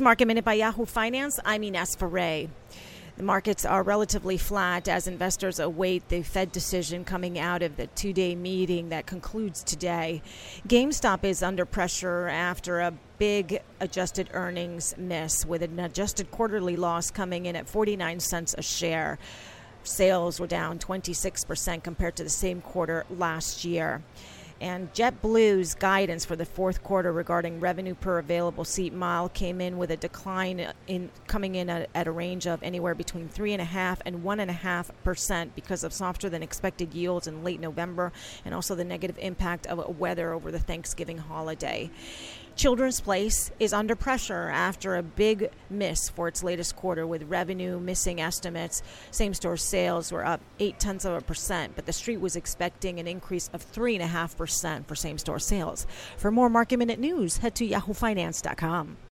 is Market Minute by Yahoo Finance. I'm Ines Ferre. The markets are relatively flat as investors await the Fed decision coming out of the two day meeting that concludes today. GameStop is under pressure after a big adjusted earnings miss, with an adjusted quarterly loss coming in at 49 cents a share. Sales were down 26% compared to the same quarter last year. And JetBlue's guidance for the fourth quarter regarding revenue per available seat mile came in with a decline in coming in at, at a range of anywhere between three and a half and one and a half percent because of softer than expected yields in late November and also the negative impact of weather over the Thanksgiving holiday. Children's Place is under pressure after a big miss for its latest quarter with revenue missing estimates. Same store sales were up eight tenths of a percent, but the street was expecting an increase of three and a half percent for same store sales. For more market minute news, head to yahoofinance.com.